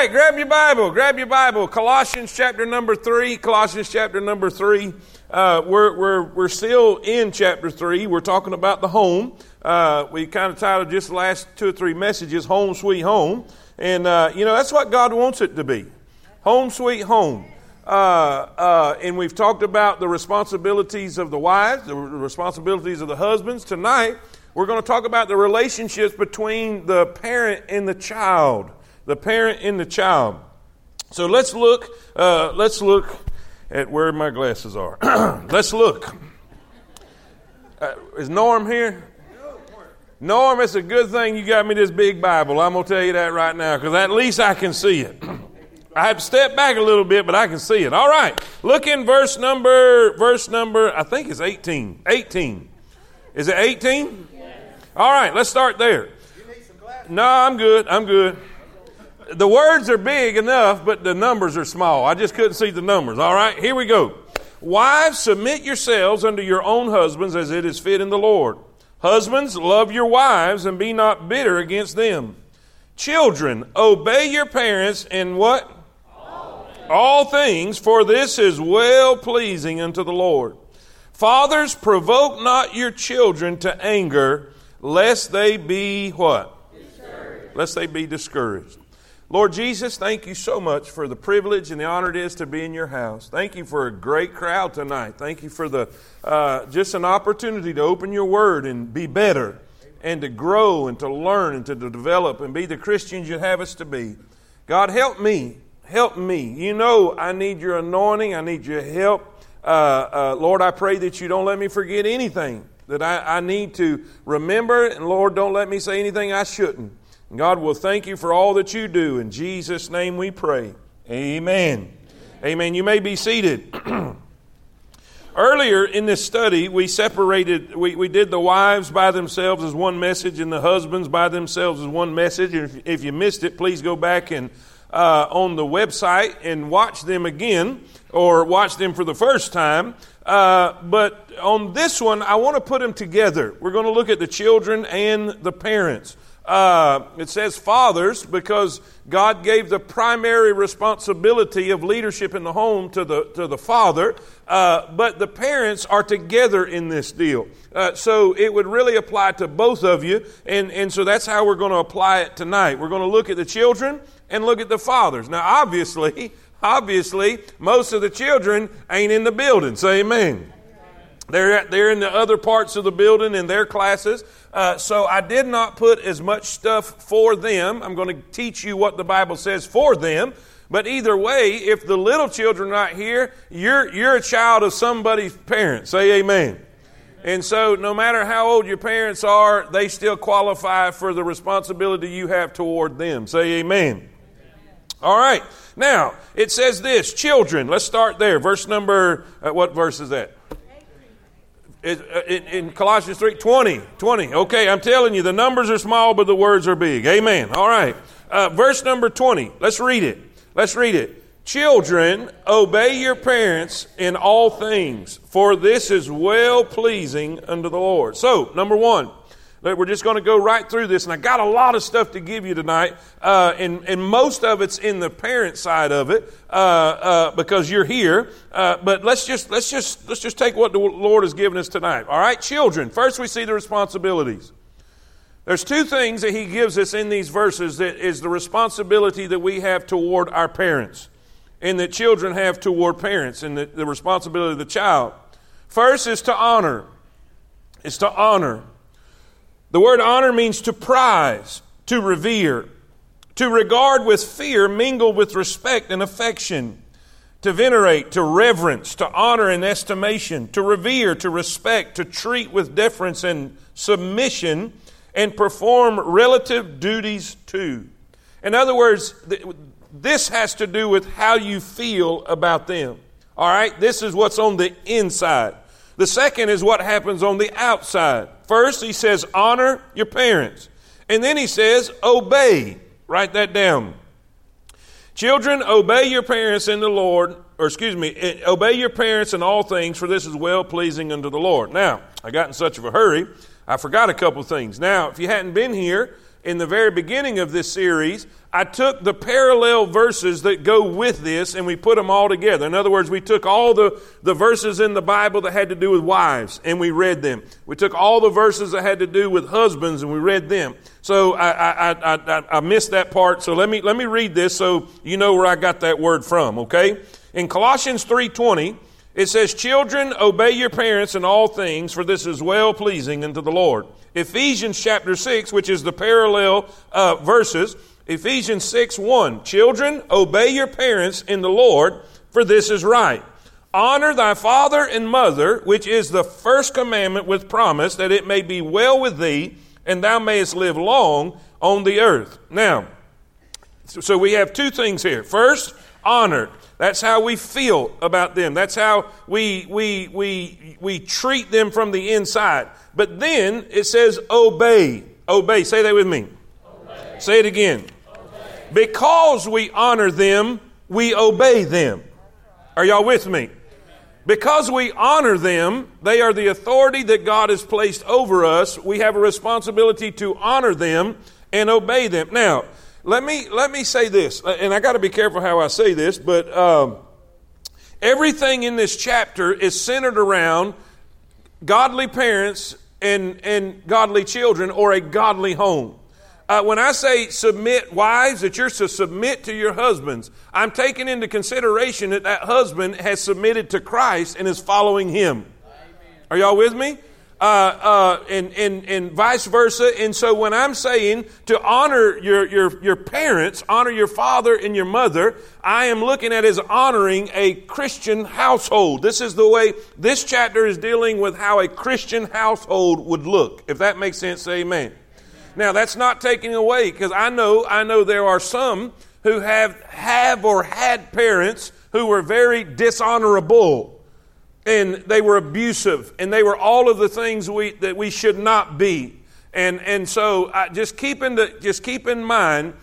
right, grab your Bible. Grab your Bible. Colossians chapter number three. Colossians chapter number three. Uh, we're, we're, we're still in chapter three. We're talking about the home. Uh, we kind of titled just the last two or three messages, Home Sweet Home. And, uh, you know, that's what God wants it to be. Home Sweet Home. Uh, uh, and we've talked about the responsibilities of the wives, the responsibilities of the husbands. Tonight, we're going to talk about the relationships between the parent and the child the parent and the child. So let's look. Uh, let's look at where my glasses are. let's look. Uh, is Norm here? Norm, it's a good thing you got me this big Bible. I'm going to tell you that right now because at least I can see it. I have to step back a little bit, but I can see it. All right. Look in verse number, verse number, I think it's 18. 18. Is it 18? Yes. All right, let's start there. No, I'm good. I'm good the words are big enough, but the numbers are small. I just couldn't see the numbers. All right, here we go. Wives, submit yourselves unto your own husbands as it is fit in the Lord. Husbands, love your wives and be not bitter against them. Children, obey your parents in what? All things, All things for this is well pleasing unto the Lord. Fathers, provoke not your children to anger, lest they be what? Discouraged. Lest they be discouraged. Lord Jesus, thank you so much for the privilege and the honor it is to be in your house. Thank you for a great crowd tonight. Thank you for the uh, just an opportunity to open your word and be better and to grow and to learn and to develop and be the Christians you have us to be. God, help me. Help me. You know I need your anointing. I need your help. Uh, uh, Lord, I pray that you don't let me forget anything that I, I need to remember. And Lord, don't let me say anything I shouldn't. God will thank you for all that you do. In Jesus' name we pray. Amen. Amen. You may be seated. Earlier in this study, we separated, we, we did the wives by themselves as one message and the husbands by themselves as one message. If, if you missed it, please go back and uh, on the website and watch them again or watch them for the first time. Uh, but on this one, I want to put them together. We're going to look at the children and the parents. Uh, it says fathers because God gave the primary responsibility of leadership in the home to the, to the father, uh, but the parents are together in this deal. Uh, so it would really apply to both of you, and, and so that's how we're going to apply it tonight. We're going to look at the children and look at the fathers. Now, obviously, obviously, most of the children ain't in the building. Say amen. They're, they're in the other parts of the building in their classes. Uh, so I did not put as much stuff for them. I'm going to teach you what the Bible says for them. But either way, if the little children are not here, you're, you're a child of somebody's parents. Say amen. And so, no matter how old your parents are, they still qualify for the responsibility you have toward them. Say amen. All right. Now, it says this children. Let's start there. Verse number, uh, what verse is that? Uh, in, in Colossians 3 20. 20. Okay, I'm telling you, the numbers are small, but the words are big. Amen. All right. Uh, verse number 20. Let's read it. Let's read it. Children, obey your parents in all things, for this is well pleasing unto the Lord. So, number one, we're just going to go right through this, and I got a lot of stuff to give you tonight, uh, and, and most of it's in the parent side of it uh, uh, because you're here. Uh, but let's just let's just let's just take what the Lord has given us tonight. All right, children. First, we see the responsibilities. There's two things that He gives us in these verses that is the responsibility that we have toward our parents, and that children have toward parents, and the, the responsibility of the child. First is to honor. Is to honor. The word honor means to prize, to revere, to regard with fear mingled with respect and affection, to venerate, to reverence, to honor and estimation, to revere, to respect, to treat with deference and submission, and perform relative duties to. In other words, this has to do with how you feel about them. All right? This is what's on the inside. The second is what happens on the outside. First, he says, honor your parents. And then he says, obey. Write that down. Children, obey your parents in the Lord, or excuse me, obey your parents in all things, for this is well pleasing unto the Lord. Now, I got in such of a hurry, I forgot a couple things. Now, if you hadn't been here, in the very beginning of this series, I took the parallel verses that go with this and we put them all together. In other words, we took all the, the verses in the Bible that had to do with wives and we read them. We took all the verses that had to do with husbands and we read them. So I, I, I, I, I missed that part. So let me, let me read this so you know where I got that word from, okay? In Colossians 3.20, it says, Children, obey your parents in all things, for this is well pleasing unto the Lord. Ephesians chapter 6, which is the parallel uh, verses, Ephesians 6 1. Children, obey your parents in the Lord, for this is right. Honor thy father and mother, which is the first commandment with promise, that it may be well with thee, and thou mayest live long on the earth. Now, so we have two things here. First, honor. That's how we feel about them. That's how we, we, we, we treat them from the inside. But then it says obey. Obey. Say that with me. Obey. Say it again. Because we honor them, we obey them. Are y'all with me? Because we honor them, they are the authority that God has placed over us. We have a responsibility to honor them and obey them. Now, let me let me say this, and I got to be careful how I say this, but um, everything in this chapter is centered around godly parents and and godly children, or a godly home. Uh, when I say submit wives, that you're to submit to your husbands, I'm taking into consideration that that husband has submitted to Christ and is following him. Amen. Are y'all with me? Uh, uh, and, and, and vice versa. And so when I'm saying to honor your, your, your parents, honor your father and your mother, I am looking at as honoring a Christian household. This is the way this chapter is dealing with how a Christian household would look. If that makes sense, amen. Now that's not taking away because I know I know there are some who have have or had parents who were very dishonorable and they were abusive and they were all of the things we that we should not be. And and so I, just keep in the, just keep in mind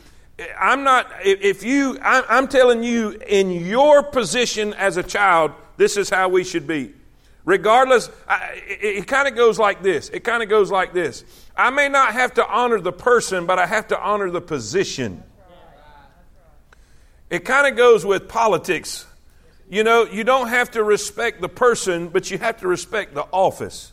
I'm not if you I'm telling you in your position as a child this is how we should be. Regardless, I, it, it kind of goes like this. It kind of goes like this. I may not have to honor the person, but I have to honor the position. It kind of goes with politics. You know, you don't have to respect the person, but you have to respect the office.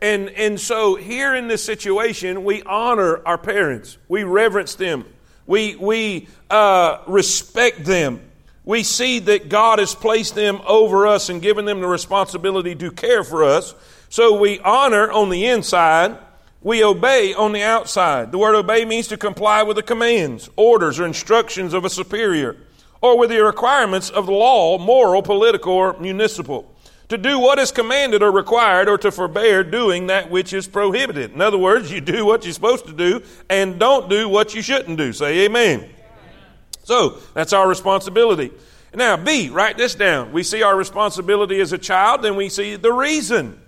And, and so here in this situation, we honor our parents, we reverence them, we, we uh, respect them. We see that God has placed them over us and given them the responsibility to care for us. So we honor on the inside, we obey on the outside. The word obey means to comply with the commands, orders, or instructions of a superior, or with the requirements of the law, moral, political, or municipal. To do what is commanded or required, or to forbear doing that which is prohibited. In other words, you do what you're supposed to do and don't do what you shouldn't do. Say amen. So that's our responsibility. Now, B, write this down. We see our responsibility as a child, then we see the reason.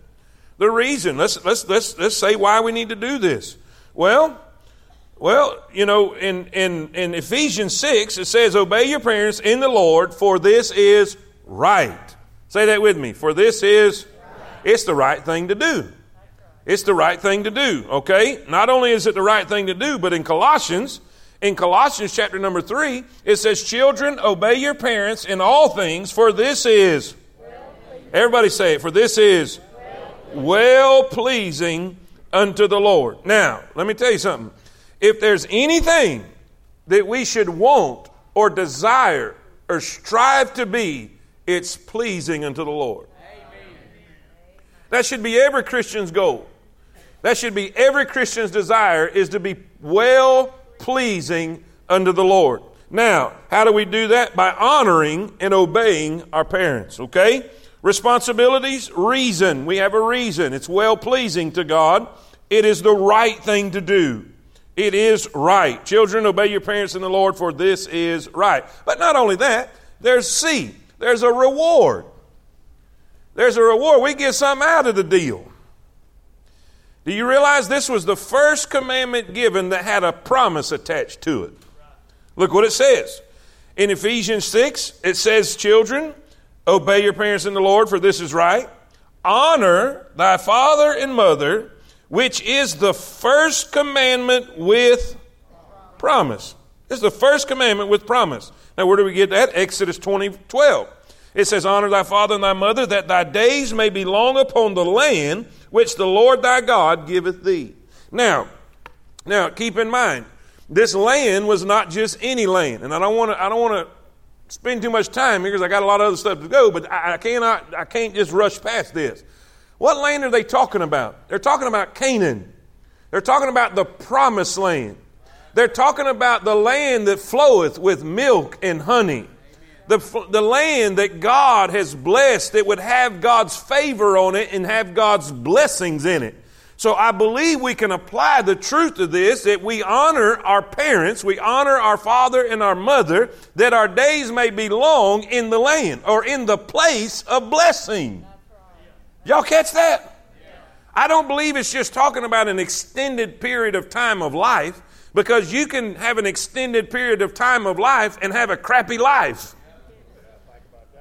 The reason. Let's, let's, let's, let's say why we need to do this. Well, well, you know, in, in, in Ephesians 6, it says, Obey your parents in the Lord, for this is right. Say that with me. For this is, it's the right thing to do. It's the right thing to do, okay? Not only is it the right thing to do, but in Colossians, in Colossians chapter number 3, it says, Children, obey your parents in all things, for this is, everybody say it, for this is well pleasing unto the Lord. Now, let me tell you something. If there's anything that we should want or desire or strive to be, it's pleasing unto the Lord. That should be every Christian's goal. That should be every Christian's desire is to be well pleasing unto the Lord. Now, how do we do that? By honoring and obeying our parents, okay? Responsibilities, reason. We have a reason. It's well pleasing to God. It is the right thing to do. It is right. Children, obey your parents in the Lord, for this is right. But not only that, there's C. There's a reward. There's a reward. We get something out of the deal. Do you realize this was the first commandment given that had a promise attached to it? Look what it says. In Ephesians 6, it says, Children, obey your parents in the Lord, for this is right. Honor thy father and mother, which is the first commandment with promise. It's the first commandment with promise. Now, where do we get that? Exodus 20, 12. It says, Honor thy father and thy mother, that thy days may be long upon the land which the Lord thy God giveth thee. Now, now keep in mind, this land was not just any land, and I don't want to. I don't want to spend too much time here because I got a lot of other stuff to go. But I, I cannot. I can't just rush past this. What land are they talking about? They're talking about Canaan. They're talking about the promised land. They're talking about the land that floweth with milk and honey. The, the land that God has blessed that would have God's favor on it and have God's blessings in it. So I believe we can apply the truth of this that we honor our parents, we honor our father and our mother, that our days may be long in the land or in the place of blessing. Y'all catch that? I don't believe it's just talking about an extended period of time of life because you can have an extended period of time of life and have a crappy life.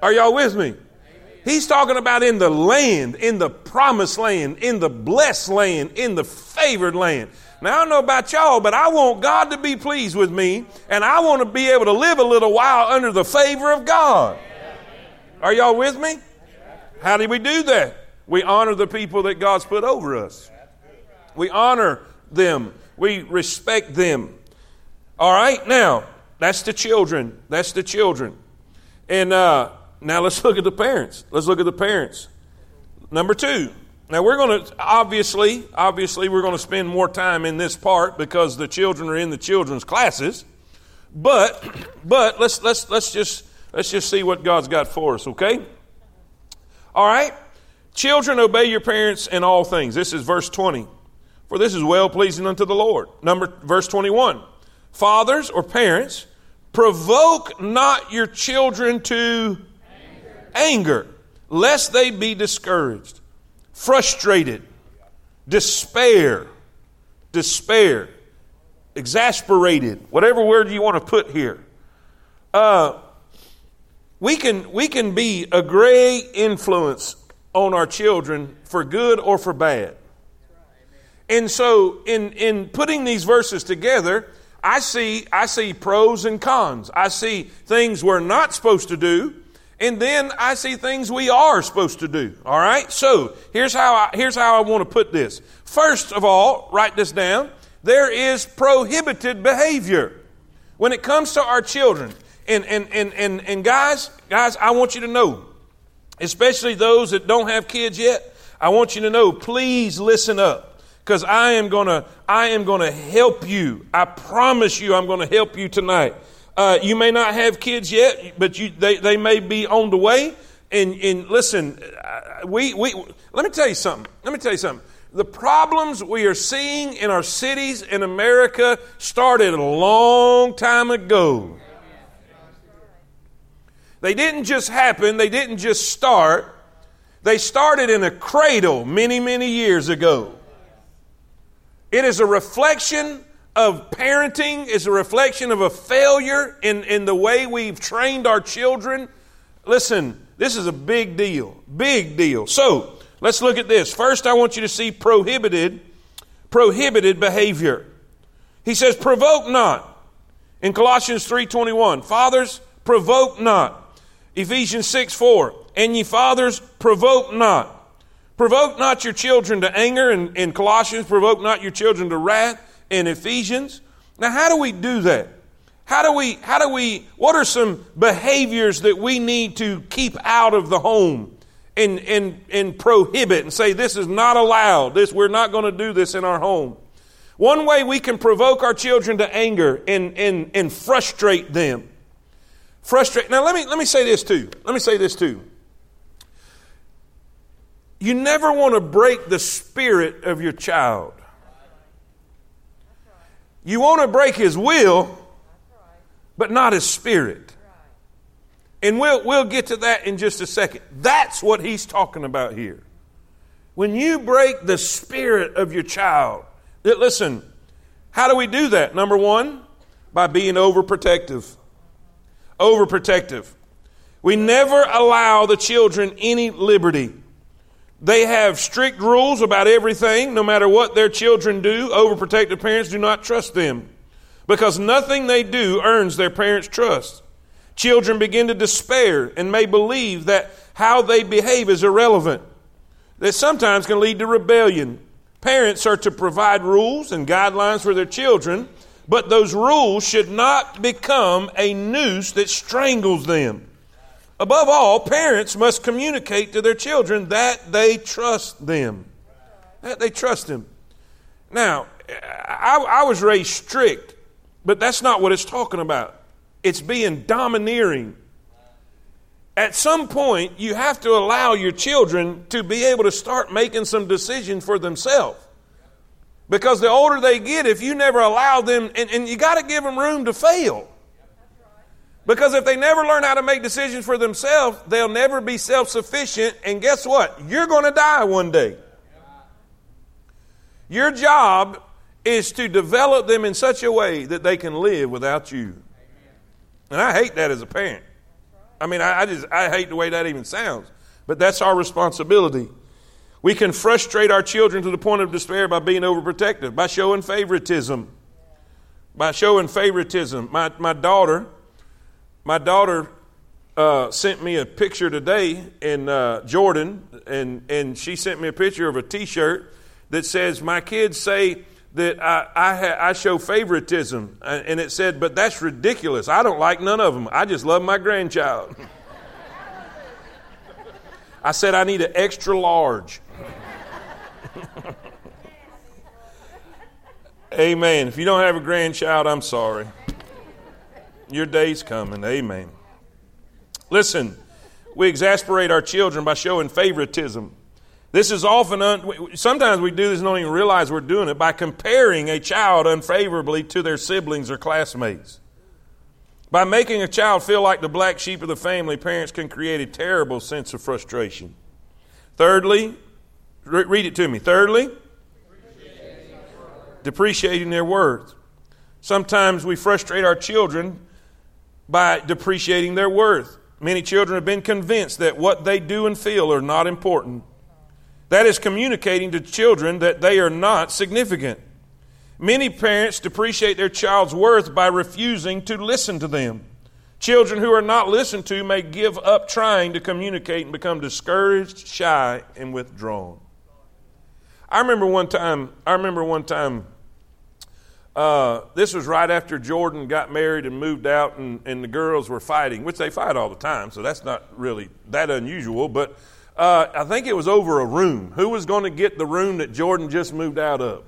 Are y'all with me? He's talking about in the land, in the promised land, in the blessed land, in the favored land. Now, I don't know about y'all, but I want God to be pleased with me, and I want to be able to live a little while under the favor of God. Are y'all with me? How do we do that? We honor the people that God's put over us. We honor them. We respect them. All right, now, that's the children. That's the children. And uh, now let's look at the parents. Let's look at the parents. Number two. Now we're going to obviously, obviously, we're going to spend more time in this part because the children are in the children's classes. But, but let's let's let's just let's just see what God's got for us. Okay. All right. Children, obey your parents in all things. This is verse twenty. For this is well pleasing unto the Lord. Number verse twenty one. Fathers or parents, provoke not your children to anger, lest they be discouraged, frustrated, despair, despair, exasperated, whatever word you want to put here. Uh, we can we can be a great influence on our children for good or for bad. And so in in putting these verses together, I see I see pros and cons. I see things we're not supposed to do and then I see things we are supposed to do. All right? So here's how I, here's how I want to put this. First of all, write this down. There is prohibited behavior when it comes to our children. And, and, and, and, and guys, guys, I want you to know, especially those that don't have kids yet, I want you to know, please listen up because I am going to, I am going to help you. I promise you I'm going to help you tonight. Uh, you may not have kids yet, but you, they, they may be on the way. And, and listen, uh, we, we, let me tell you something. Let me tell you something. The problems we are seeing in our cities in America started a long time ago. They didn't just happen, they didn't just start. They started in a cradle many, many years ago. It is a reflection of parenting is a reflection of a failure in, in the way we've trained our children. Listen, this is a big deal. Big deal. So let's look at this. First, I want you to see prohibited, prohibited behavior. He says, provoke not. In Colossians 3.21, fathers, provoke not. Ephesians 6, 4, and ye fathers, provoke not. Provoke not your children to anger. And in Colossians, provoke not your children to wrath in Ephesians. Now, how do we do that? How do we, how do we, what are some behaviors that we need to keep out of the home and, and, and prohibit and say this is not allowed? This, we're not going to do this in our home. One way we can provoke our children to anger and, and, and frustrate them. Frustrate. Now, let me, let me say this too. Let me say this too. You never want to break the spirit of your child. You want to break his will, but not his spirit. And we'll, we'll get to that in just a second. That's what he's talking about here. When you break the spirit of your child, listen, how do we do that? Number one, by being overprotective. Overprotective. We never allow the children any liberty. They have strict rules about everything, no matter what their children do. Overprotective parents do not trust them because nothing they do earns their parents' trust. Children begin to despair and may believe that how they behave is irrelevant. That sometimes can lead to rebellion. Parents are to provide rules and guidelines for their children, but those rules should not become a noose that strangles them. Above all, parents must communicate to their children that they trust them. That they trust them. Now, I, I was raised strict, but that's not what it's talking about. It's being domineering. At some point, you have to allow your children to be able to start making some decisions for themselves. Because the older they get, if you never allow them, and, and you got to give them room to fail. Because if they never learn how to make decisions for themselves, they'll never be self sufficient. And guess what? You're going to die one day. Your job is to develop them in such a way that they can live without you. And I hate that as a parent. I mean, I, I just I hate the way that even sounds. But that's our responsibility. We can frustrate our children to the point of despair by being overprotective, by showing favoritism. By showing favoritism. My, my daughter, my daughter uh, sent me a picture today in uh, Jordan, and, and she sent me a picture of a t shirt that says, My kids say that I, I, ha- I, show favoritism. And it said, But that's ridiculous. I don't like none of them. I just love my grandchild. I said, I need an extra large. Amen. If you don't have a grandchild, I'm sorry. Your day's coming. Amen. Listen, we exasperate our children by showing favoritism. This is often, un- sometimes we do this and don't even realize we're doing it by comparing a child unfavorably to their siblings or classmates. By making a child feel like the black sheep of the family, parents can create a terrible sense of frustration. Thirdly, re- read it to me. Thirdly, depreciating their worth. Sometimes we frustrate our children by depreciating their worth. Many children have been convinced that what they do and feel are not important. That is communicating to children that they are not significant. Many parents depreciate their child's worth by refusing to listen to them. Children who are not listened to may give up trying to communicate and become discouraged, shy, and withdrawn. I remember one time, I remember one time uh, this was right after Jordan got married and moved out, and, and the girls were fighting, which they fight all the time, so that's not really that unusual. But uh, I think it was over a room. Who was going to get the room that Jordan just moved out of?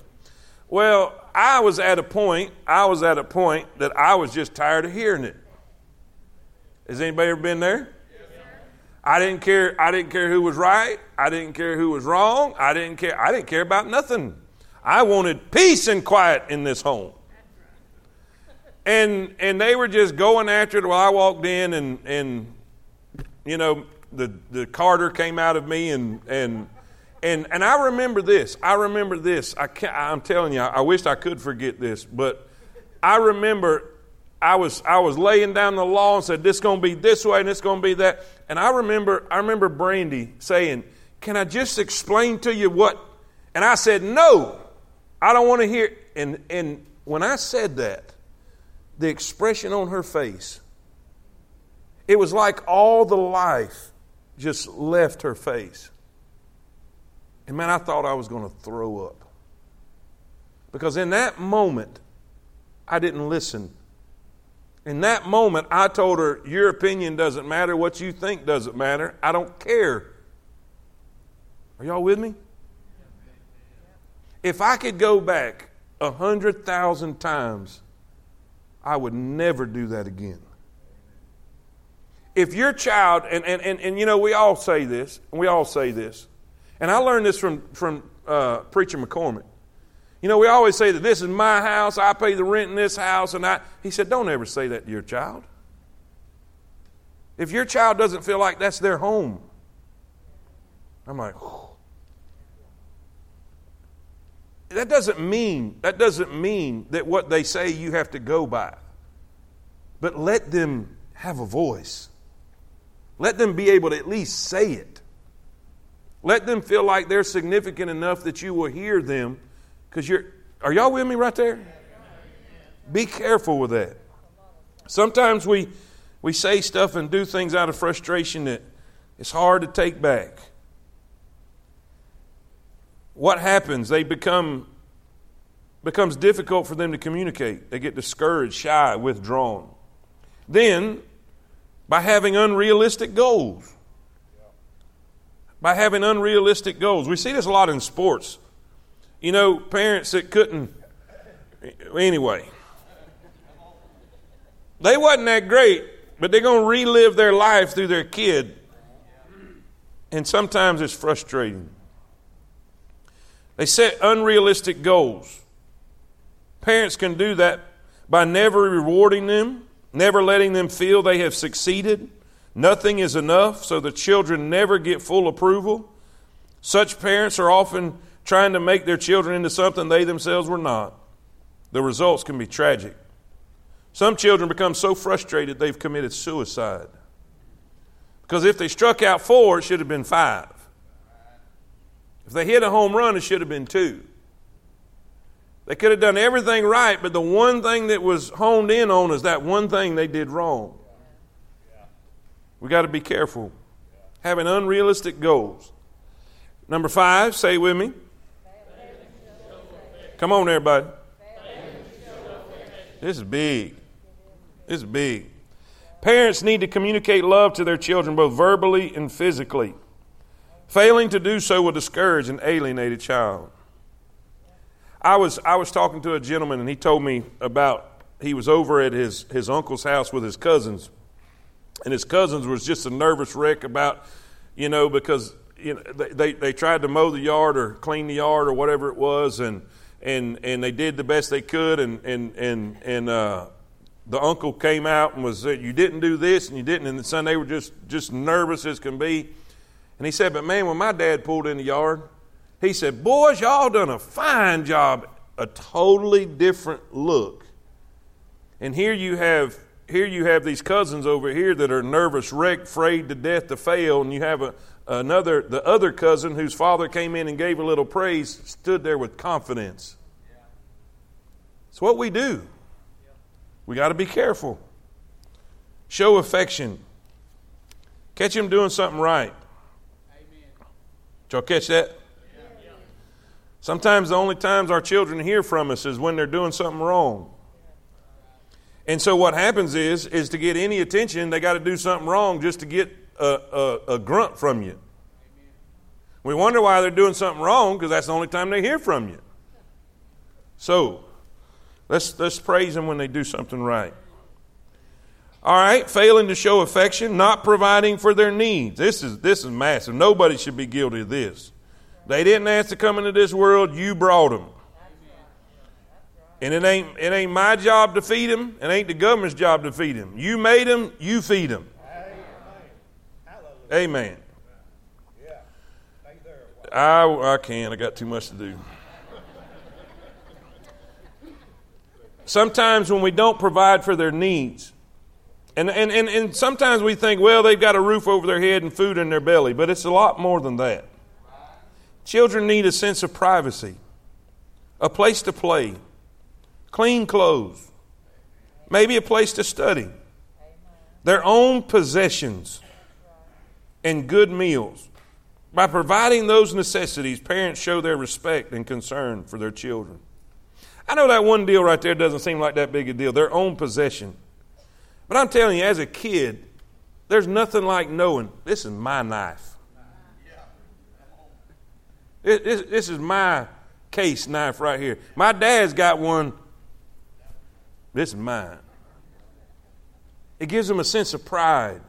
Well, I was at a point, I was at a point that I was just tired of hearing it. Has anybody ever been there? I didn't care. I didn't care who was right. I didn't care who was wrong. I didn't care. I didn't care about nothing. I wanted peace and quiet in this home. And and they were just going after it while I walked in and and you know the the Carter came out of me and and and and I remember this. I remember this. I can't, I'm telling you, I, I wish I could forget this, but I remember I was I was laying down the law and said this is going to be this way and it's going to be that. And I remember I remember Brandy saying, "Can I just explain to you what?" And I said, "No." I don't want to hear. And, and when I said that, the expression on her face, it was like all the life just left her face. And man, I thought I was going to throw up. Because in that moment, I didn't listen. In that moment, I told her, Your opinion doesn't matter. What you think doesn't matter. I don't care. Are y'all with me? If I could go back a hundred thousand times, I would never do that again. If your child, and, and, and, and you know, we all say this, we all say this, and I learned this from, from uh, Preacher McCormick. You know, we always say that this is my house, I pay the rent in this house, and I, he said, don't ever say that to your child. If your child doesn't feel like that's their home, I'm like, that doesn't mean that doesn't mean that what they say you have to go by. But let them have a voice. Let them be able to at least say it. Let them feel like they're significant enough that you will hear them because you're. Are y'all with me right there? Be careful with that. Sometimes we, we say stuff and do things out of frustration that it's hard to take back. What happens? They become becomes difficult for them to communicate. They get discouraged, shy, withdrawn. Then, by having unrealistic goals. By having unrealistic goals. We see this a lot in sports. You know, parents that couldn't anyway. They wasn't that great, but they're going to relive their life through their kid. And sometimes it's frustrating. They set unrealistic goals. Parents can do that by never rewarding them, never letting them feel they have succeeded. Nothing is enough, so the children never get full approval. Such parents are often trying to make their children into something they themselves were not. The results can be tragic. Some children become so frustrated they've committed suicide. Because if they struck out four, it should have been five. If they hit a home run, it should have been two. They could have done everything right, but the one thing that was honed in on is that one thing they did wrong. We got to be careful. Having unrealistic goals. Number five, say with me. Come on, everybody. This is big. This is big. Parents need to communicate love to their children both verbally and physically. Failing to do so will discourage an alienated child. I was, I was talking to a gentleman, and he told me about he was over at his, his uncle's house with his cousins. And his cousins was just a nervous wreck about, you know, because you know, they, they, they tried to mow the yard or clean the yard or whatever it was, and, and, and they did the best they could, and, and, and, and uh, the uncle came out and was you didn't do this and you didn't and the son they were just just nervous as can be. And he said but man when my dad pulled in the yard he said boys y'all done a fine job a totally different look. And here you have here you have these cousins over here that are nervous wrecked afraid to death to fail and you have a, another the other cousin whose father came in and gave a little praise stood there with confidence it's what we do we got to be careful. Show affection. Catch him doing something right. Amen. Did y'all catch that? Sometimes the only times our children hear from us is when they're doing something wrong. And so what happens is, is to get any attention, they got to do something wrong just to get a, a, a grunt from you. We wonder why they're doing something wrong because that's the only time they hear from you. So, Let's, let's praise them when they do something right. All right, failing to show affection, not providing for their needs. This is, this is massive. Nobody should be guilty of this. They didn't ask to come into this world, you brought them. And it ain't, it ain't my job to feed them, it ain't the government's job to feed them. You made them, you feed them. Amen. I, I can't, I got too much to do. sometimes when we don't provide for their needs, and, and, and, and sometimes we think, well, they've got a roof over their head and food in their belly, but it's a lot more than that. Children need a sense of privacy, a place to play, clean clothes, maybe a place to study, their own possessions, and good meals. By providing those necessities, parents show their respect and concern for their children. I know that one deal right there doesn't seem like that big a deal, their own possession. But I'm telling you, as a kid, there's nothing like knowing this is my knife. This, this is my case knife right here. My dad's got one. This is mine. It gives them a sense of pride.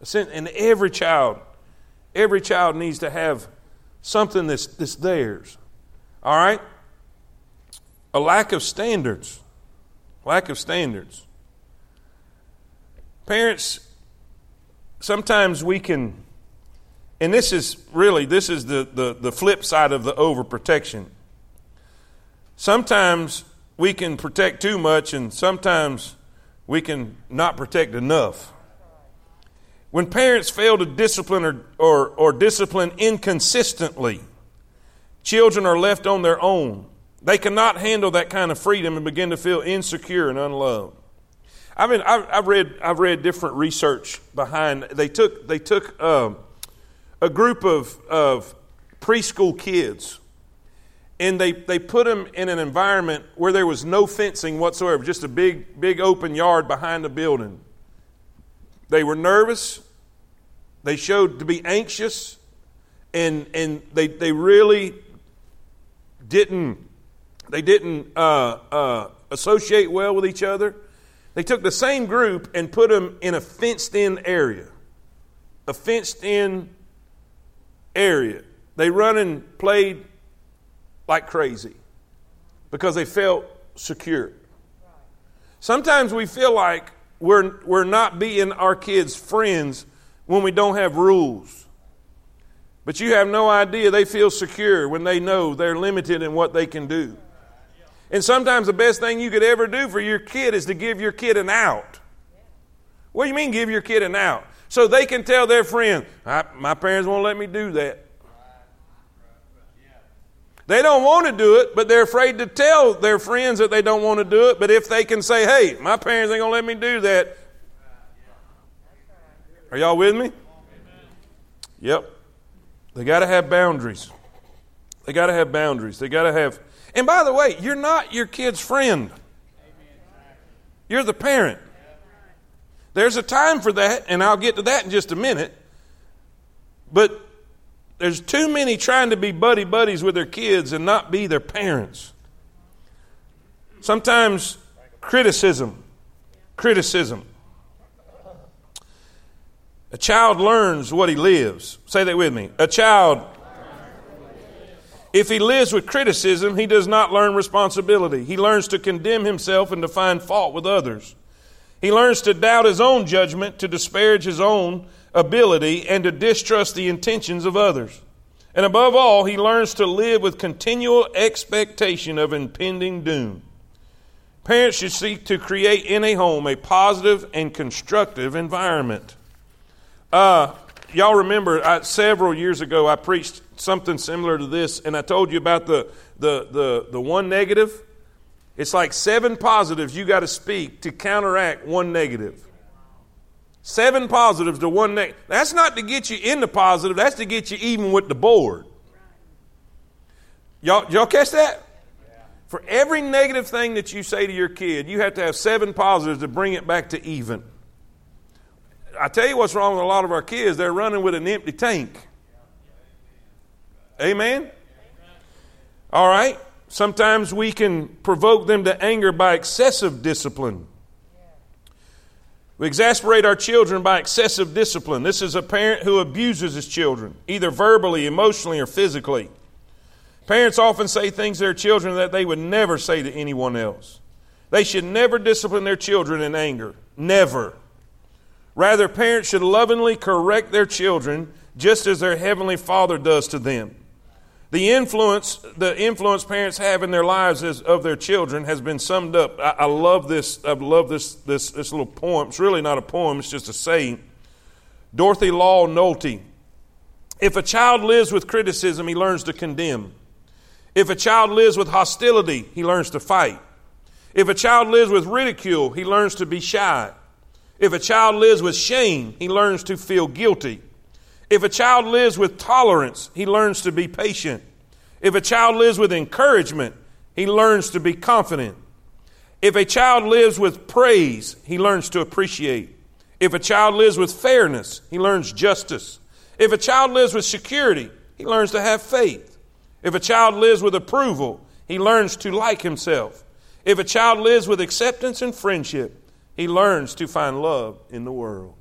A sense, and every child, every child needs to have something that's, that's theirs. All right? a lack of standards. Lack of standards. Parents, sometimes we can, and this is really, this is the, the, the flip side of the overprotection. Sometimes we can protect too much, and sometimes we can not protect enough. When parents fail to discipline or, or, or discipline inconsistently, children are left on their own. They cannot handle that kind of freedom and begin to feel insecure and unloved. I mean, I've, I've read I've read different research behind. They took they took um, a group of of preschool kids, and they they put them in an environment where there was no fencing whatsoever, just a big big open yard behind the building. They were nervous. They showed to be anxious, and and they they really didn't they didn't uh, uh, associate well with each other. They took the same group and put them in a fenced in area. A fenced in area. They run and played like crazy because they felt secure. Sometimes we feel like we're, we're not being our kids' friends when we don't have rules. But you have no idea they feel secure when they know they're limited in what they can do. And sometimes the best thing you could ever do for your kid is to give your kid an out. What do you mean, give your kid an out? So they can tell their friends, my parents won't let me do that. They don't want to do it, but they're afraid to tell their friends that they don't want to do it. But if they can say, hey, my parents ain't going to let me do that. Are y'all with me? Yep. They got to have boundaries. They got to have boundaries. They got to have and by the way, you're not your kid's friend, you're the parent. There's a time for that, and I'll get to that in just a minute. But there's too many trying to be buddy buddies with their kids and not be their parents. Sometimes criticism, criticism. A child learns what he lives. Say that with me. A child if he lives with criticism, he does not learn responsibility. He learns to condemn himself and to find fault with others. He learns to doubt his own judgment, to disparage his own ability, and to distrust the intentions of others. And above all, he learns to live with continual expectation of impending doom. Parents should seek to create in a home a positive and constructive environment. Uh, y'all remember I, several years ago I preached something similar to this, and I told you about the, the, the, the one negative. It's like seven positives you got to speak to counteract one negative. Seven positives to one negative. That's not to get you in the positive, that's to get you even with the board. Y'all, y'all catch that? For every negative thing that you say to your kid, you have to have seven positives to bring it back to even. I tell you what's wrong with a lot of our kids, they're running with an empty tank. Amen? All right. Sometimes we can provoke them to anger by excessive discipline. We exasperate our children by excessive discipline. This is a parent who abuses his children, either verbally, emotionally, or physically. Parents often say things to their children that they would never say to anyone else. They should never discipline their children in anger. Never. Rather, parents should lovingly correct their children just as their heavenly Father does to them. The influence, the influence parents have in their lives as, of their children has been summed up. I, I love this. I love this, this, this little poem. It's really not a poem, it's just a saying. Dorothy Law Nolte. If a child lives with criticism, he learns to condemn. If a child lives with hostility, he learns to fight. If a child lives with ridicule, he learns to be shy. If a child lives with shame, he learns to feel guilty. If a child lives with tolerance, he learns to be patient. If a child lives with encouragement, he learns to be confident. If a child lives with praise, he learns to appreciate. If a child lives with fairness, he learns justice. If a child lives with security, he learns to have faith. If a child lives with approval, he learns to like himself. If a child lives with acceptance and friendship, he learns to find love in the world.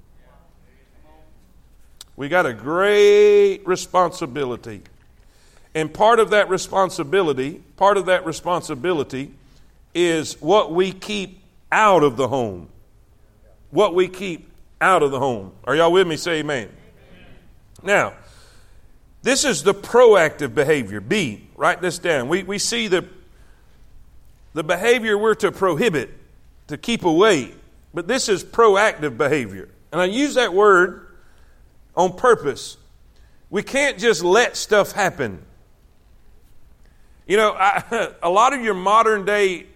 We got a great responsibility. And part of that responsibility, part of that responsibility is what we keep out of the home. What we keep out of the home. Are y'all with me? Say amen. amen. Now, this is the proactive behavior. B, write this down. We, we see the, the behavior we're to prohibit, to keep away, but this is proactive behavior. And I use that word on purpose. We can't just let stuff happen. You know, I, a lot of your modern day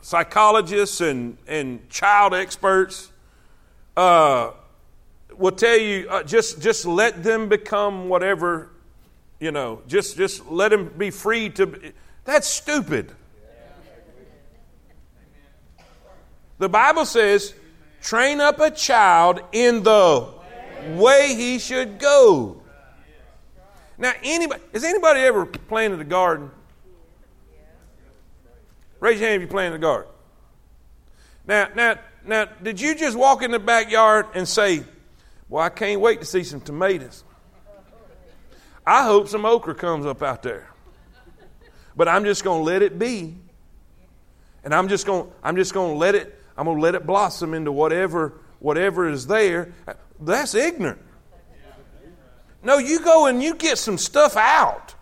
psychologists and, and child experts uh, will tell you uh, just, just let them become whatever, you know, just, just let them be free to. That's stupid. The Bible says, train up a child in the way he should go. Now, anybody, has anybody ever planted a garden? Raise your hand if you planted a garden. Now, now, now, did you just walk in the backyard and say, Well, I can't wait to see some tomatoes? I hope some okra comes up out there. But I'm just going to let it be. And I'm just going I'm just to let it I'm to let it blossom into whatever whatever is there. That's ignorant. No, you go and you get some stuff out.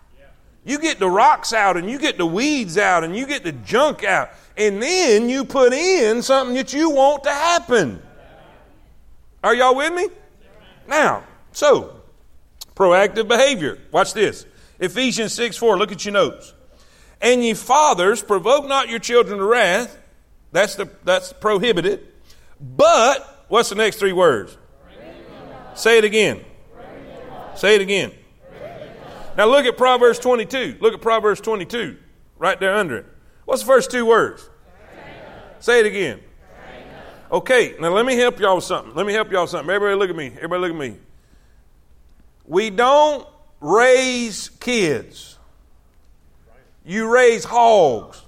You get the rocks out and you get the weeds out and you get the junk out. And then you put in something that you want to happen. Are y'all with me? Now, so, proactive behavior. Watch this. Ephesians 6 4. Look at your notes. And ye fathers, provoke not your children to wrath. That's, the, that's prohibited. But, what's the next three words? Say it again. Say it again. Now look at Proverbs 22. Look at Proverbs 22, right there under it. What's the first two words? Say it again. Okay, now let me help y'all with something. Let me help y'all with something. Everybody look at me. Everybody look at me. We don't raise kids. You raise hogs.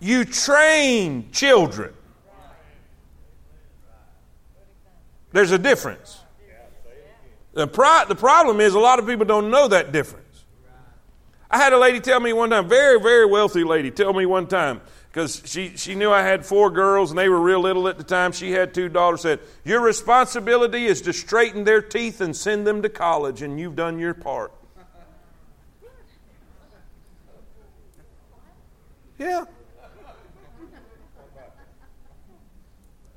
You train children. There's a difference. The, pro- the problem is a lot of people don't know that difference. I had a lady tell me one time, very, very wealthy lady, tell me one time, because she, she knew I had four girls and they were real little at the time. She had two daughters, said, Your responsibility is to straighten their teeth and send them to college, and you've done your part. Yeah.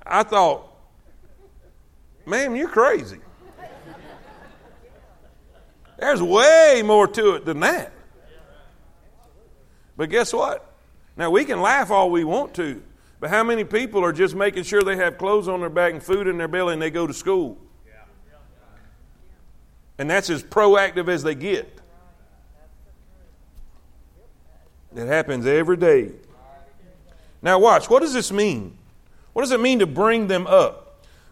I thought, ma'am, you're crazy. There's way more to it than that. But guess what? Now, we can laugh all we want to, but how many people are just making sure they have clothes on their back and food in their belly and they go to school? And that's as proactive as they get. It happens every day. Now, watch. What does this mean? What does it mean to bring them up?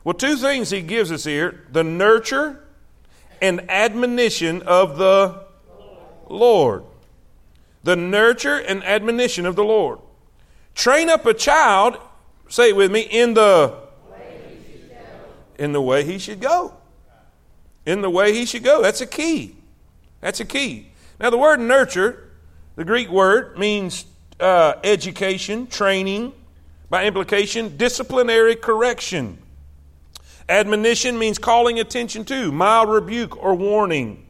Well, two things he gives us here the nurture and admonition of the Lord the nurture and admonition of the Lord. Train up a child, say it with me, in the in the way he should go. In the way he should go. That's a key. That's a key. Now, the word nurture, the Greek word, means uh, education, training, by implication, disciplinary correction. Admonition means calling attention to, mild rebuke or warning.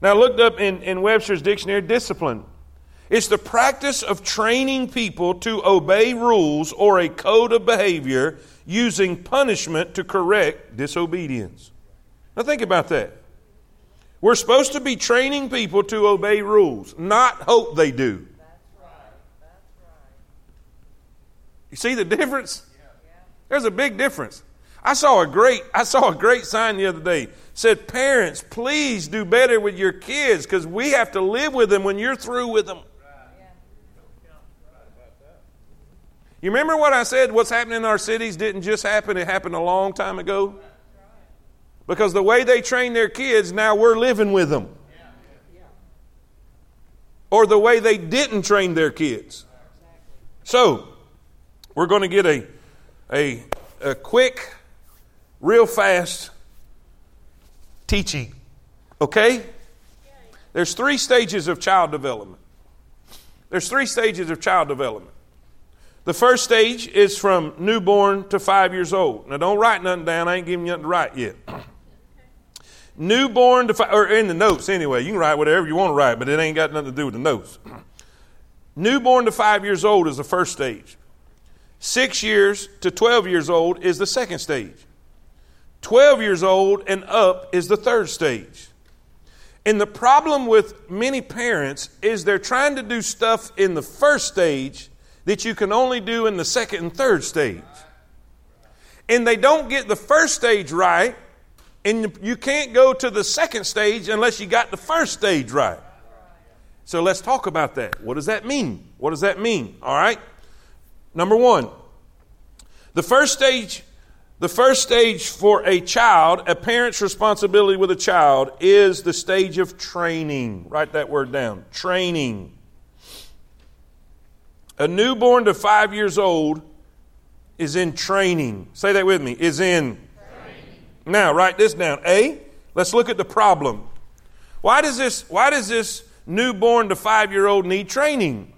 Now, I looked up in, in Webster's dictionary, discipline it's the practice of training people to obey rules or a code of behavior using punishment to correct disobedience. Now, think about that. We're supposed to be training people to obey rules, not hope they do. You see the difference? There's a big difference. I saw a great I saw a great sign the other day. It said parents, please do better with your kids cuz we have to live with them when you're through with them. You remember what I said? What's happening in our cities didn't just happen, it happened a long time ago. Because the way they train their kids, now we're living with them. Or the way they didn't train their kids. So, we're going to get a, a, a quick, real fast teaching. Okay? There's three stages of child development. There's three stages of child development. The first stage is from newborn to five years old. Now, don't write nothing down. I ain't giving you nothing to write yet. newborn to five, or in the notes anyway. You can write whatever you want to write, but it ain't got nothing to do with the notes. newborn to five years old is the first stage. Six years to 12 years old is the second stage. 12 years old and up is the third stage. And the problem with many parents is they're trying to do stuff in the first stage that you can only do in the second and third stage. And they don't get the first stage right, and you can't go to the second stage unless you got the first stage right. So let's talk about that. What does that mean? What does that mean? All right? Number one, the first stage the first stage for a child, a parent's responsibility with a child, is the stage of training. Write that word down training. A newborn to five years old is in training. Say that with me is in. Training. Now, write this down. A, let's look at the problem. Why does this, why does this newborn to five year old need training?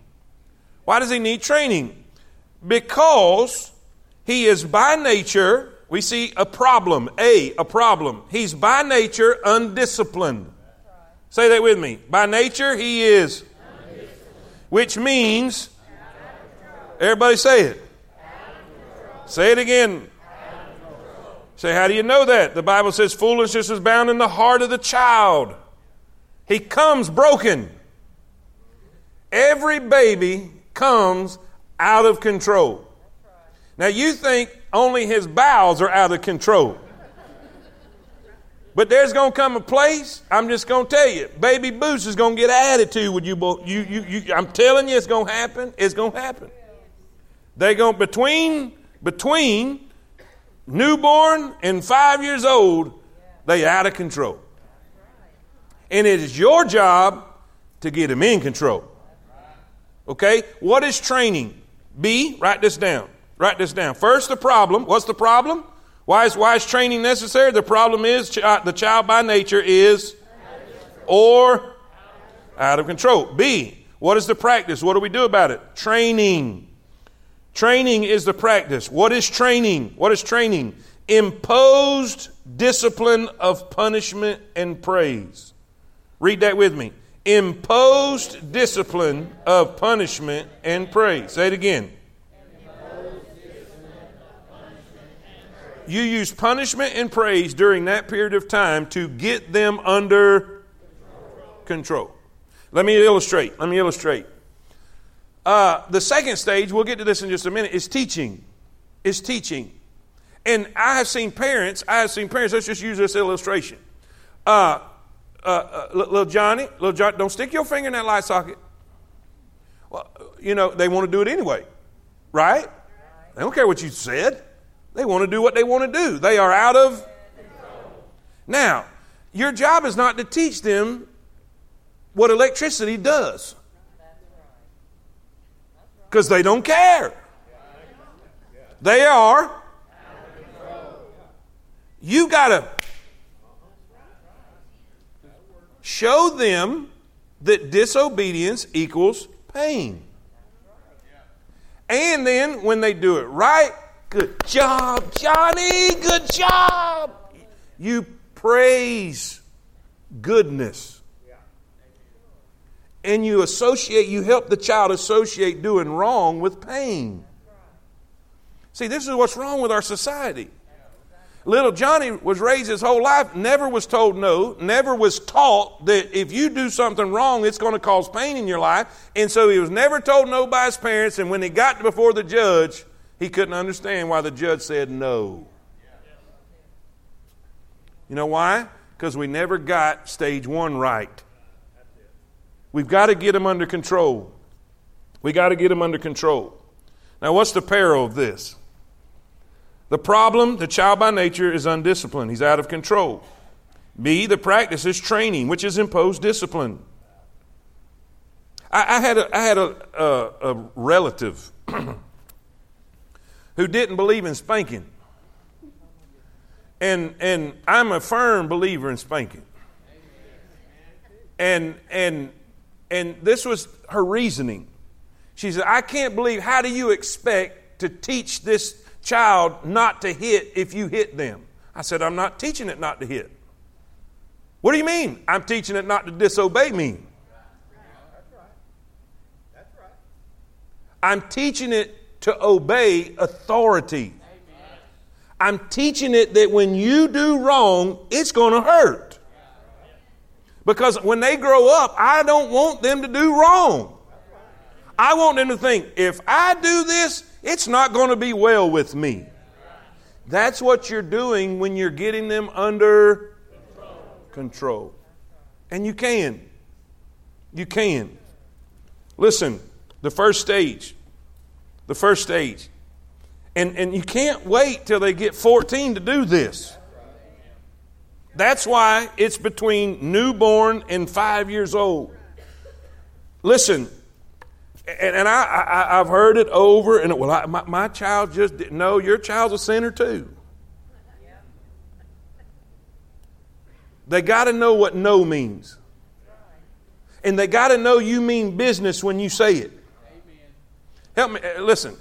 Why does he need training? Because he is by nature we see a problem. A, a problem. He's by nature undisciplined. Say that with me. By nature, he is. Which means, everybody say it. Say it again. Say, how do you know that? The Bible says foolishness is bound in the heart of the child. He comes broken. Every baby comes out of control. Now you think only his bowels are out of control. But there's going to come a place, I'm just going to tell you, baby Boots is going to get an attitude with you, you, you, you. I'm telling you, it's going to happen. It's going to happen. They're going between, between newborn and five years old, they out of control. And it is your job to get them in control. Okay? What is training? B, write this down. Write this down. First, the problem. What's the problem? Why is, why is training necessary? The problem is uh, the child by nature is or out of control. B, what is the practice? What do we do about it? Training. Training is the practice. What is training? What is training? Imposed discipline of punishment and praise. Read that with me. Imposed discipline of punishment and praise. Say it again. You use punishment and praise during that period of time to get them under control. Let me illustrate. Let me illustrate. Uh, the second stage, we'll get to this in just a minute, is teaching. Is teaching. And I have seen parents, I have seen parents, let's just use this illustration. Uh, uh, uh little Johnny, little Johnny, don't stick your finger in that light socket. Well, you know, they want to do it anyway, right? They don't care what you said. They want to do what they want to do. They are out of. Now, your job is not to teach them what electricity does. Because they don't care. They are. You got to show them that disobedience equals pain. And then when they do it right, Good job, Johnny. Good job. You praise goodness. And you associate, you help the child associate doing wrong with pain. See, this is what's wrong with our society. Little Johnny was raised his whole life, never was told no, never was taught that if you do something wrong, it's going to cause pain in your life. And so he was never told no by his parents. And when he got before the judge, he couldn't understand why the judge said no. You know why? Because we never got stage one right. We've got to get him under control. We got to get him under control. Now, what's the peril of this? The problem, the child by nature is undisciplined. He's out of control. B, the practice is training, which is imposed discipline. I, I had a, I had a, a, a relative who didn't believe in spanking. And, and I'm a firm believer in spanking. And, and, and this was her reasoning. She said, I can't believe, how do you expect to teach this child not to hit if you hit them? I said, I'm not teaching it not to hit. What do you mean? I'm teaching it not to disobey me. I'm teaching it to obey authority. I'm teaching it that when you do wrong, it's going to hurt. Because when they grow up, I don't want them to do wrong. I want them to think, if I do this, it's not going to be well with me. That's what you're doing when you're getting them under control. And you can. You can. Listen, the first stage. The first stage. And, and you can't wait till they get 14 to do this. That's why it's between newborn and five years old. Listen, and, and I, I, have heard it over and well, I, my, my child just didn't. No, your child's a sinner too. They got to know what no means. And they got to know you mean business when you say it. Help me, uh, listen.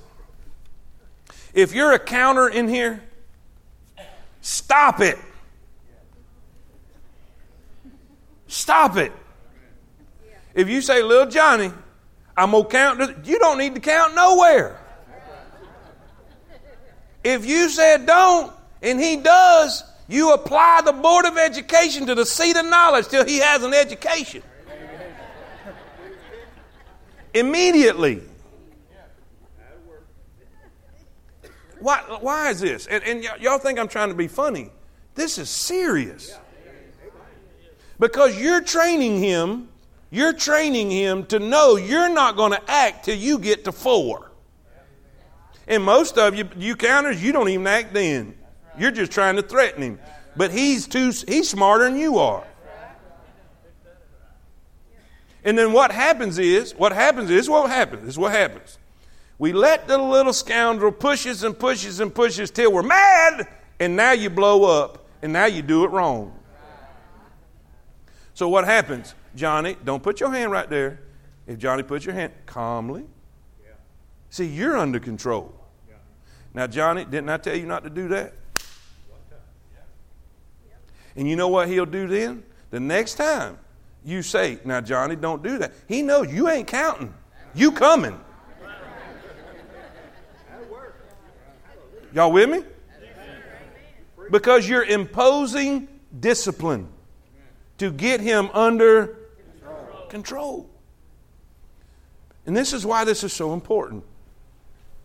If you're a counter in here, stop it. Stop it. If you say, little Johnny, I'm going to count, you don't need to count nowhere. If you said don't and he does, you apply the Board of Education to the seat of knowledge till he has an education. Immediately. Why, why is this? And, and y- y'all think I'm trying to be funny. This is serious. Because you're training him, you're training him to know you're not going to act till you get to four. And most of you, you counters, you don't even act then. You're just trying to threaten him. But he's too he's smarter than you are. And then what happens is, what happens is what happens is what happens. We let the little scoundrel pushes and pushes and pushes till we're mad, and now you blow up, and now you do it wrong. So what happens? Johnny, don't put your hand right there. If Johnny puts your hand calmly, see, you're under control. Now, Johnny, didn't I tell you not to do that? And you know what he'll do then? The next time you say, Now, Johnny, don't do that, he knows you ain't counting. You coming. Y'all with me? Because you're imposing discipline to get him under control. And this is why this is so important.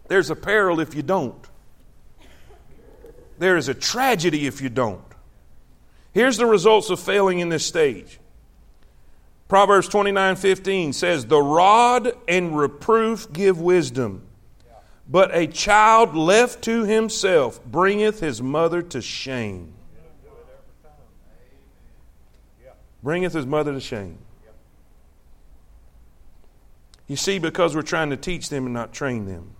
There's a peril if you don't. There is a tragedy if you don't. Here's the results of failing in this stage. Proverbs 29 15 says, The rod and reproof give wisdom, but a child left to himself bringeth his mother to shame. Bringeth his mother to shame. You see, because we're trying to teach them and not train them.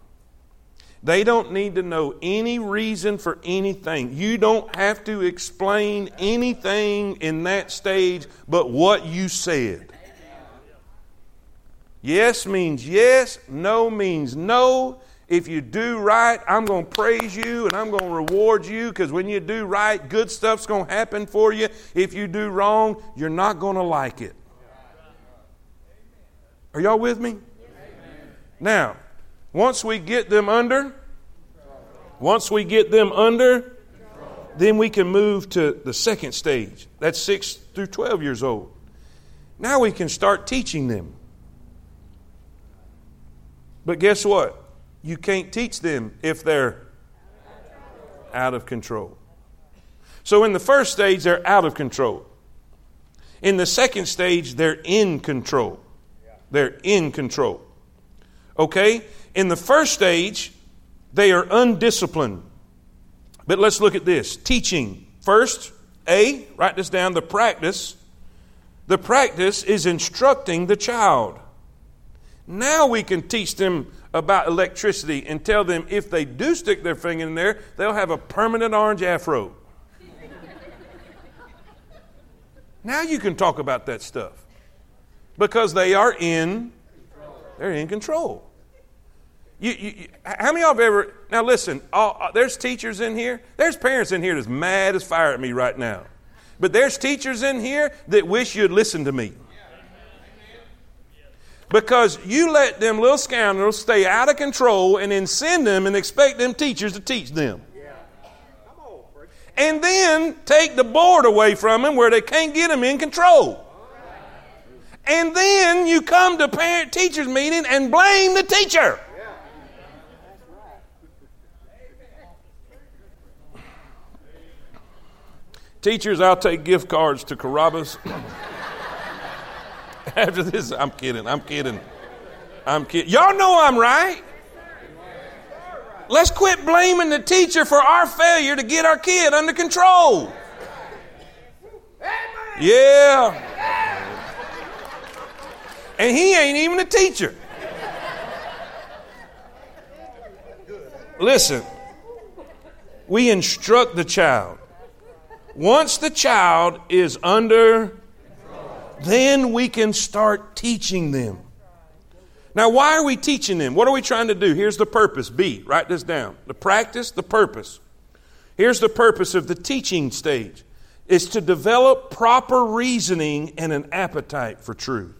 They don't need to know any reason for anything. You don't have to explain anything in that stage but what you said. Yes means yes, no means no. If you do right, I'm going to praise you and I'm going to reward you because when you do right, good stuff's going to happen for you. If you do wrong, you're not going to like it. Are y'all with me? Now, once we get them under, once we get them under, then we can move to the second stage. That's 6 through 12 years old. Now we can start teaching them. But guess what? You can't teach them if they're out of control. So in the first stage, they're out of control. In the second stage, they're in control. They're in control. Okay? In the first stage, they are undisciplined. But let's look at this teaching. First, A, write this down the practice. The practice is instructing the child. Now we can teach them about electricity and tell them if they do stick their finger in there, they'll have a permanent orange afro. now you can talk about that stuff because they are in they're in control. You, you, how many of y'all have ever, now listen, all, uh, there's teachers in here, there's parents in here that's mad as fire at me right now. But there's teachers in here that wish you'd listen to me. Because you let them little scoundrels stay out of control and then send them and expect them teachers to teach them. and then take the board away from them where they can't get them in control. And then you come to parent teachers meeting and blame the teacher. Teachers, I'll take gift cards to Carrabba's. After this, I'm kidding. I'm kidding. I'm kidding. Y'all know I'm right. Let's quit blaming the teacher for our failure to get our kid under control. Yeah. And he ain't even a teacher. Listen, we instruct the child. Once the child is under, then we can start teaching them. Now, why are we teaching them? What are we trying to do? Here's the purpose. B, write this down. The practice, the purpose. Here's the purpose of the teaching stage is to develop proper reasoning and an appetite for truth.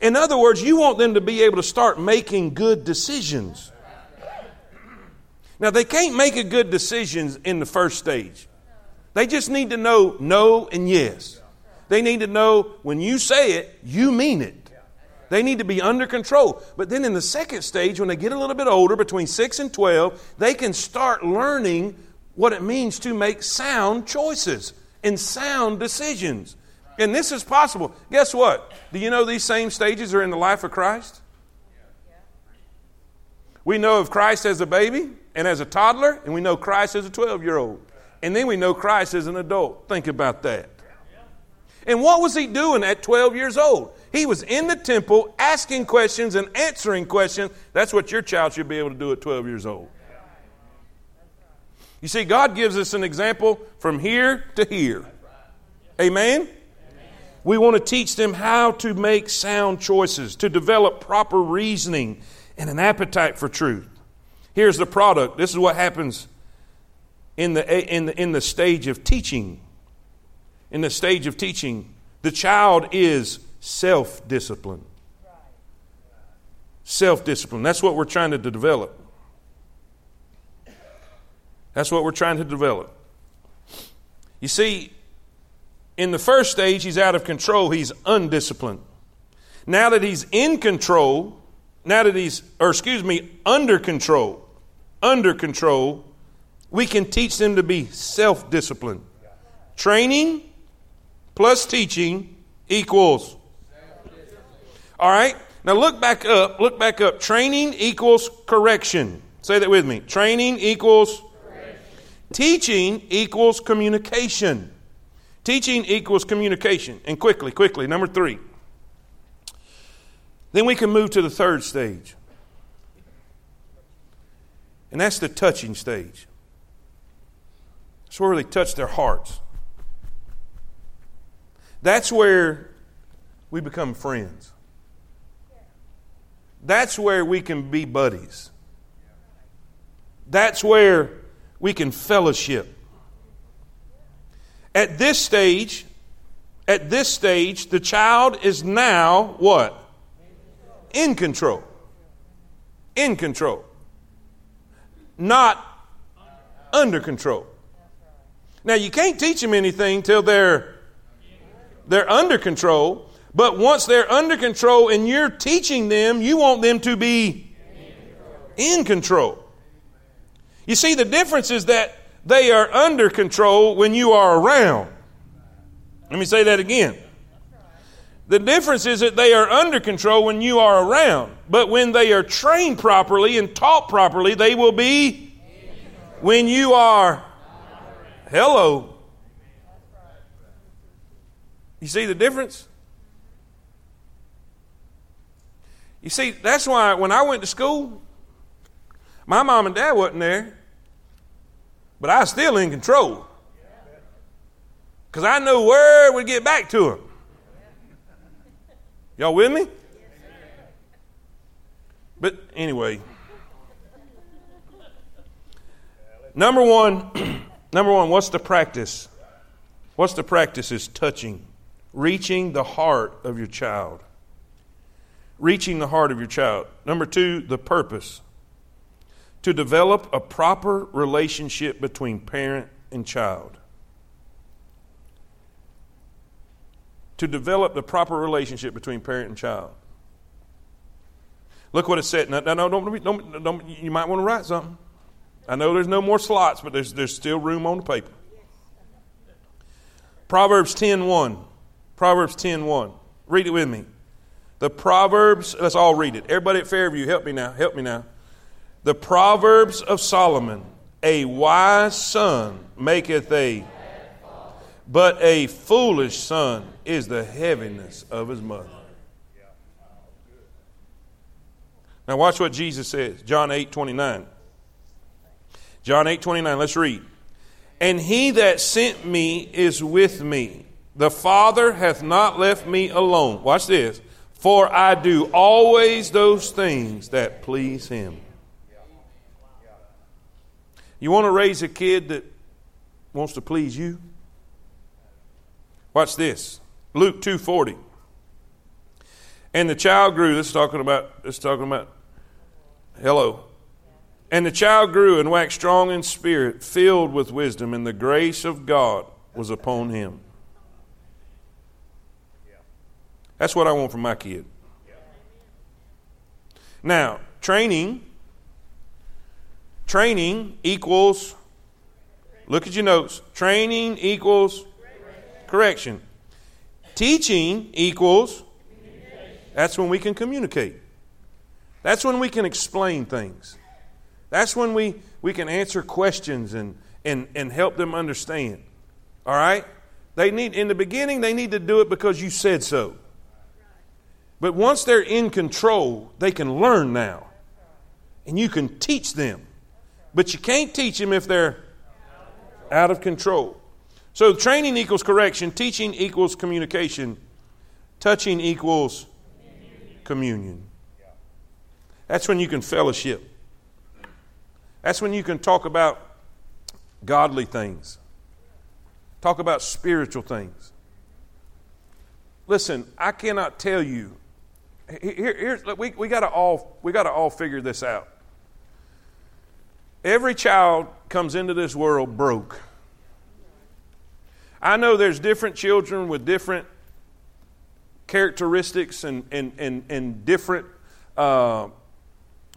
In other words, you want them to be able to start making good decisions. Now, they can't make a good decision in the first stage. They just need to know no and yes. They need to know when you say it, you mean it. They need to be under control. But then in the second stage, when they get a little bit older, between 6 and 12, they can start learning what it means to make sound choices and sound decisions. And this is possible. Guess what? Do you know these same stages are in the life of Christ? We know of Christ as a baby and as a toddler, and we know Christ as a 12 year old. And then we know Christ as an adult. Think about that. And what was he doing at 12 years old? He was in the temple asking questions and answering questions. That's what your child should be able to do at 12 years old. You see, God gives us an example from here to here. Amen? We want to teach them how to make sound choices, to develop proper reasoning and an appetite for truth. Here's the product. This is what happens in the, in the, in the stage of teaching. In the stage of teaching, the child is self discipline. Self discipline. That's what we're trying to develop. That's what we're trying to develop. You see, in the first stage, he's out of control, he's undisciplined. Now that he's in control, now that he's, or excuse me, under control, under control, we can teach them to be self disciplined. Training plus teaching equals all right? Now look back up. Look back up. Training equals correction. Say that with me. Training equals correction. teaching equals communication. Teaching equals communication. And quickly, quickly, number three. Then we can move to the third stage. And that's the touching stage. That's where they touch their hearts. That's where we become friends. That's where we can be buddies. That's where we can fellowship. At this stage, at this stage, the child is now what? In control. In control. Not under control. Now you can't teach them anything till they're they're under control, but once they're under control and you're teaching them, you want them to be in control. You see, the difference is that they are under control when you are around. Let me say that again. The difference is that they are under control when you are around, but when they are trained properly and taught properly, they will be when you are. Hello. You see the difference? You see, that's why when I went to school, my mom and dad wasn't there, but I was still in control. Because I knew where we'd get back to them. Y'all with me? But anyway, number one, number one, what's the practice? What's the practice is touching, reaching the heart of your child reaching the heart of your child. Number two, the purpose to develop a proper relationship between parent and child. To develop the proper relationship between parent and child. Look what it said. No, no, don't, don't, don't, you might want to write something. I know there's no more slots, but there's, there's still room on the paper. Proverbs 10.1. Proverbs 10.1. Read it with me. The Proverbs, let's all read it. Everybody at Fairview, help me now. Help me now. The Proverbs of Solomon. A wise son maketh a, but a foolish son is the heaviness of his mother. Now watch what Jesus says. John 8, 29. John 8, 29. Let's read. And he that sent me is with me. The Father hath not left me alone. Watch this. For I do always those things that please him. You want to raise a kid that wants to please you? Watch this. Luke 2:40. And the child grew. This is talking about this is talking about hello. And the child grew and waxed strong in spirit, filled with wisdom, and the grace of God was upon him. That's what I want from my kid. Now, training training equals look at your notes. Training equals correction. Teaching equals that's when we can communicate. That's when we can explain things. That's when we, we can answer questions and, and, and help them understand. All right? They need in the beginning they need to do it because you said so. But once they're in control, they can learn now. And you can teach them. But you can't teach them if they're out of control. So training equals correction, teaching equals communication, touching equals communion. That's when you can fellowship. That's when you can talk about godly things, talk about spiritual things. Listen, I cannot tell you. Here, here's, we, we got to all we got to all figure this out. Every child comes into this world broke. I know there's different children with different characteristics and, and, and, and different uh,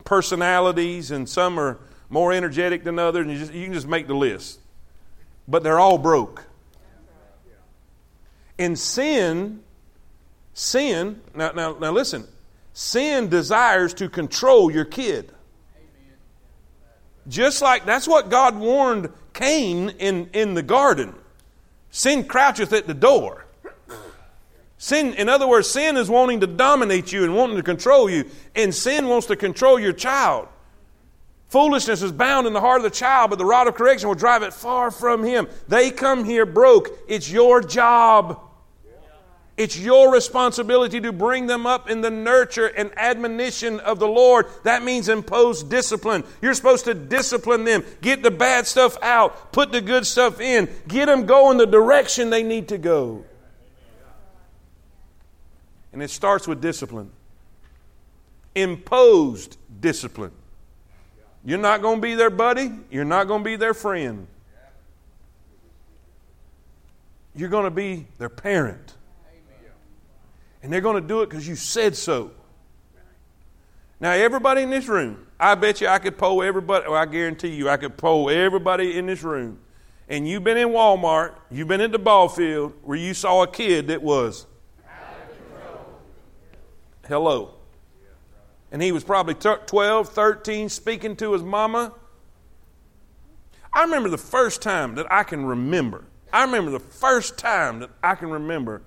personalities, and some are more energetic than others, and you, just, you can just make the list. But they're all broke. And sin, sin, now, now, now listen, sin desires to control your kid. Just like that's what God warned Cain in, in the garden. Sin croucheth at the door. Sin, in other words, sin is wanting to dominate you and wanting to control you, and sin wants to control your child. Foolishness is bound in the heart of the child, but the rod of correction will drive it far from him. They come here broke. It's your job. It's your responsibility to bring them up in the nurture and admonition of the Lord. That means impose discipline. You're supposed to discipline them, get the bad stuff out, put the good stuff in, get them going the direction they need to go. And it starts with discipline. Imposed discipline. You're not going to be their buddy. You're not going to be their friend. You're going to be their parent. And they're going to do it because you said so. Now, everybody in this room, I bet you I could poll everybody, or I guarantee you I could poll everybody in this room. And you've been in Walmart, you've been at the ball field where you saw a kid that was. Hello and he was probably 12, 13, speaking to his mama. I remember the first time that I can remember. I remember the first time that I can remember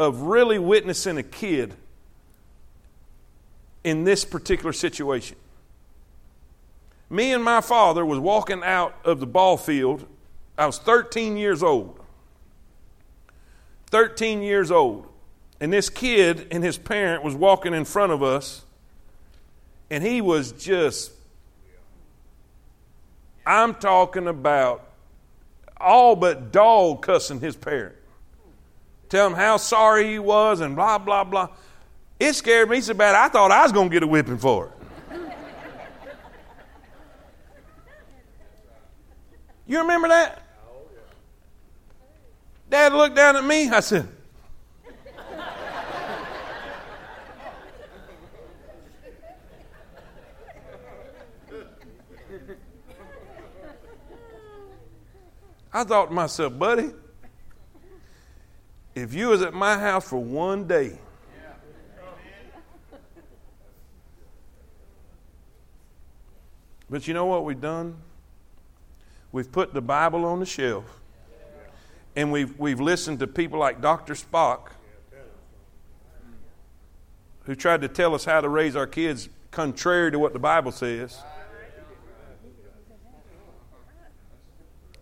of really witnessing a kid in this particular situation. Me and my father was walking out of the ball field. I was 13 years old. 13 years old. And this kid and his parent was walking in front of us and he was just, I'm talking about all but dog cussing his parent. Tell him how sorry he was and blah, blah, blah. It scared me so bad I thought I was going to get a whipping for it. You remember that? Dad looked down at me. I said, I thought to myself, buddy, if you was at my house for one day, but you know what we've done? We've put the Bible on the shelf, and we've, we've listened to people like Dr. Spock, who tried to tell us how to raise our kids contrary to what the Bible says.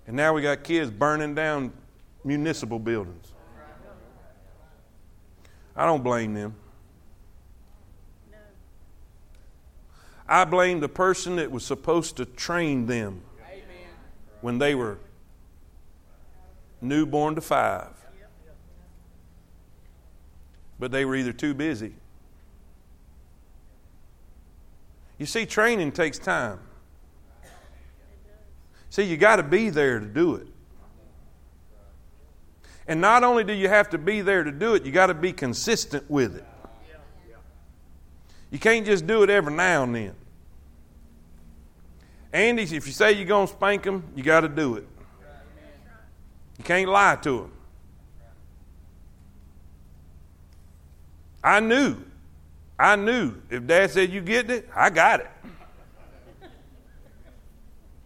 And now we got kids burning down municipal buildings. I don't blame them. I blame the person that was supposed to train them when they were newborn to five. But they were either too busy. You see, training takes time. See, you got to be there to do it. And not only do you have to be there to do it, you got to be consistent with it. You can't just do it every now and then. Andy, if you say you're going to spank them, you got to do it. You can't lie to them. I knew. I knew. If dad said you get it, I got it.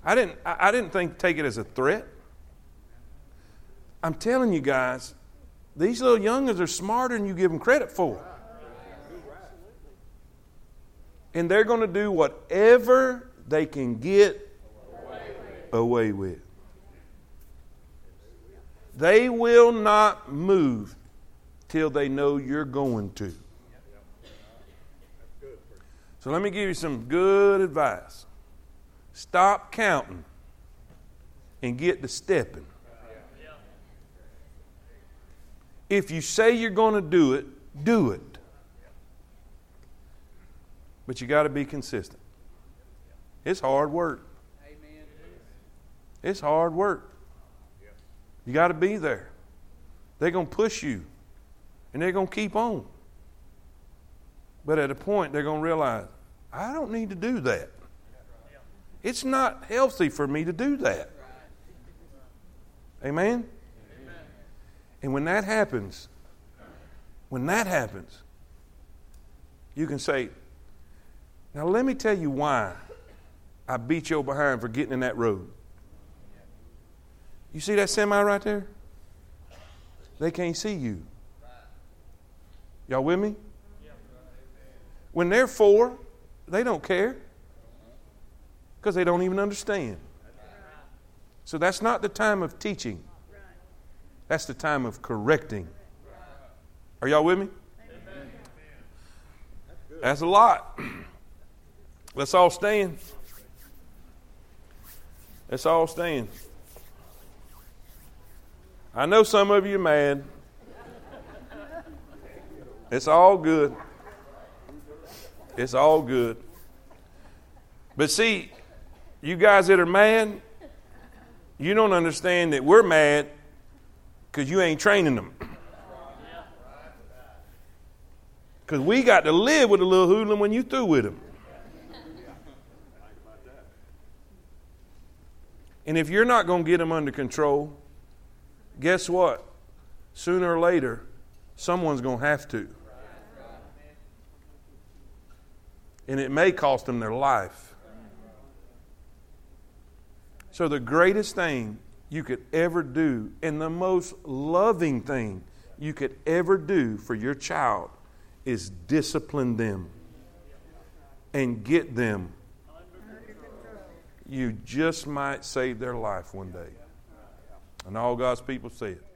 I didn't, I didn't think take it as a threat. I'm telling you guys, these little youngins are smarter than you give them credit for. And they're going to do whatever they can get away with. They will not move till they know you're going to. So let me give you some good advice. Stop counting and get to stepping. If you say you're going to do it, do it. But you got to be consistent. It's hard work. It's hard work. You got to be there. They're going to push you, and they're going to keep on. But at a point, they're going to realize, I don't need to do that. It's not healthy for me to do that. Amen? And when that happens, when that happens, you can say, Now let me tell you why I beat your behind for getting in that road. You see that semi right there? They can't see you. Y'all with me? When they're four, they don't care because they don't even understand. So that's not the time of teaching, that's the time of correcting. Are y'all with me? That's a lot. Let's all stand. Let's all stand. I know some of you are mad. It's all good. It's all good. But see, you guys that are mad, you don't understand that we're mad because you ain't training them. Because we got to live with a little hoodlum when you through with him. And if you're not going to get them under control, guess what? Sooner or later, someone's going to have to. And it may cost them their life. So, the greatest thing you could ever do, and the most loving thing you could ever do for your child, is discipline them and get them. You just might save their life one day. And all God's people say it.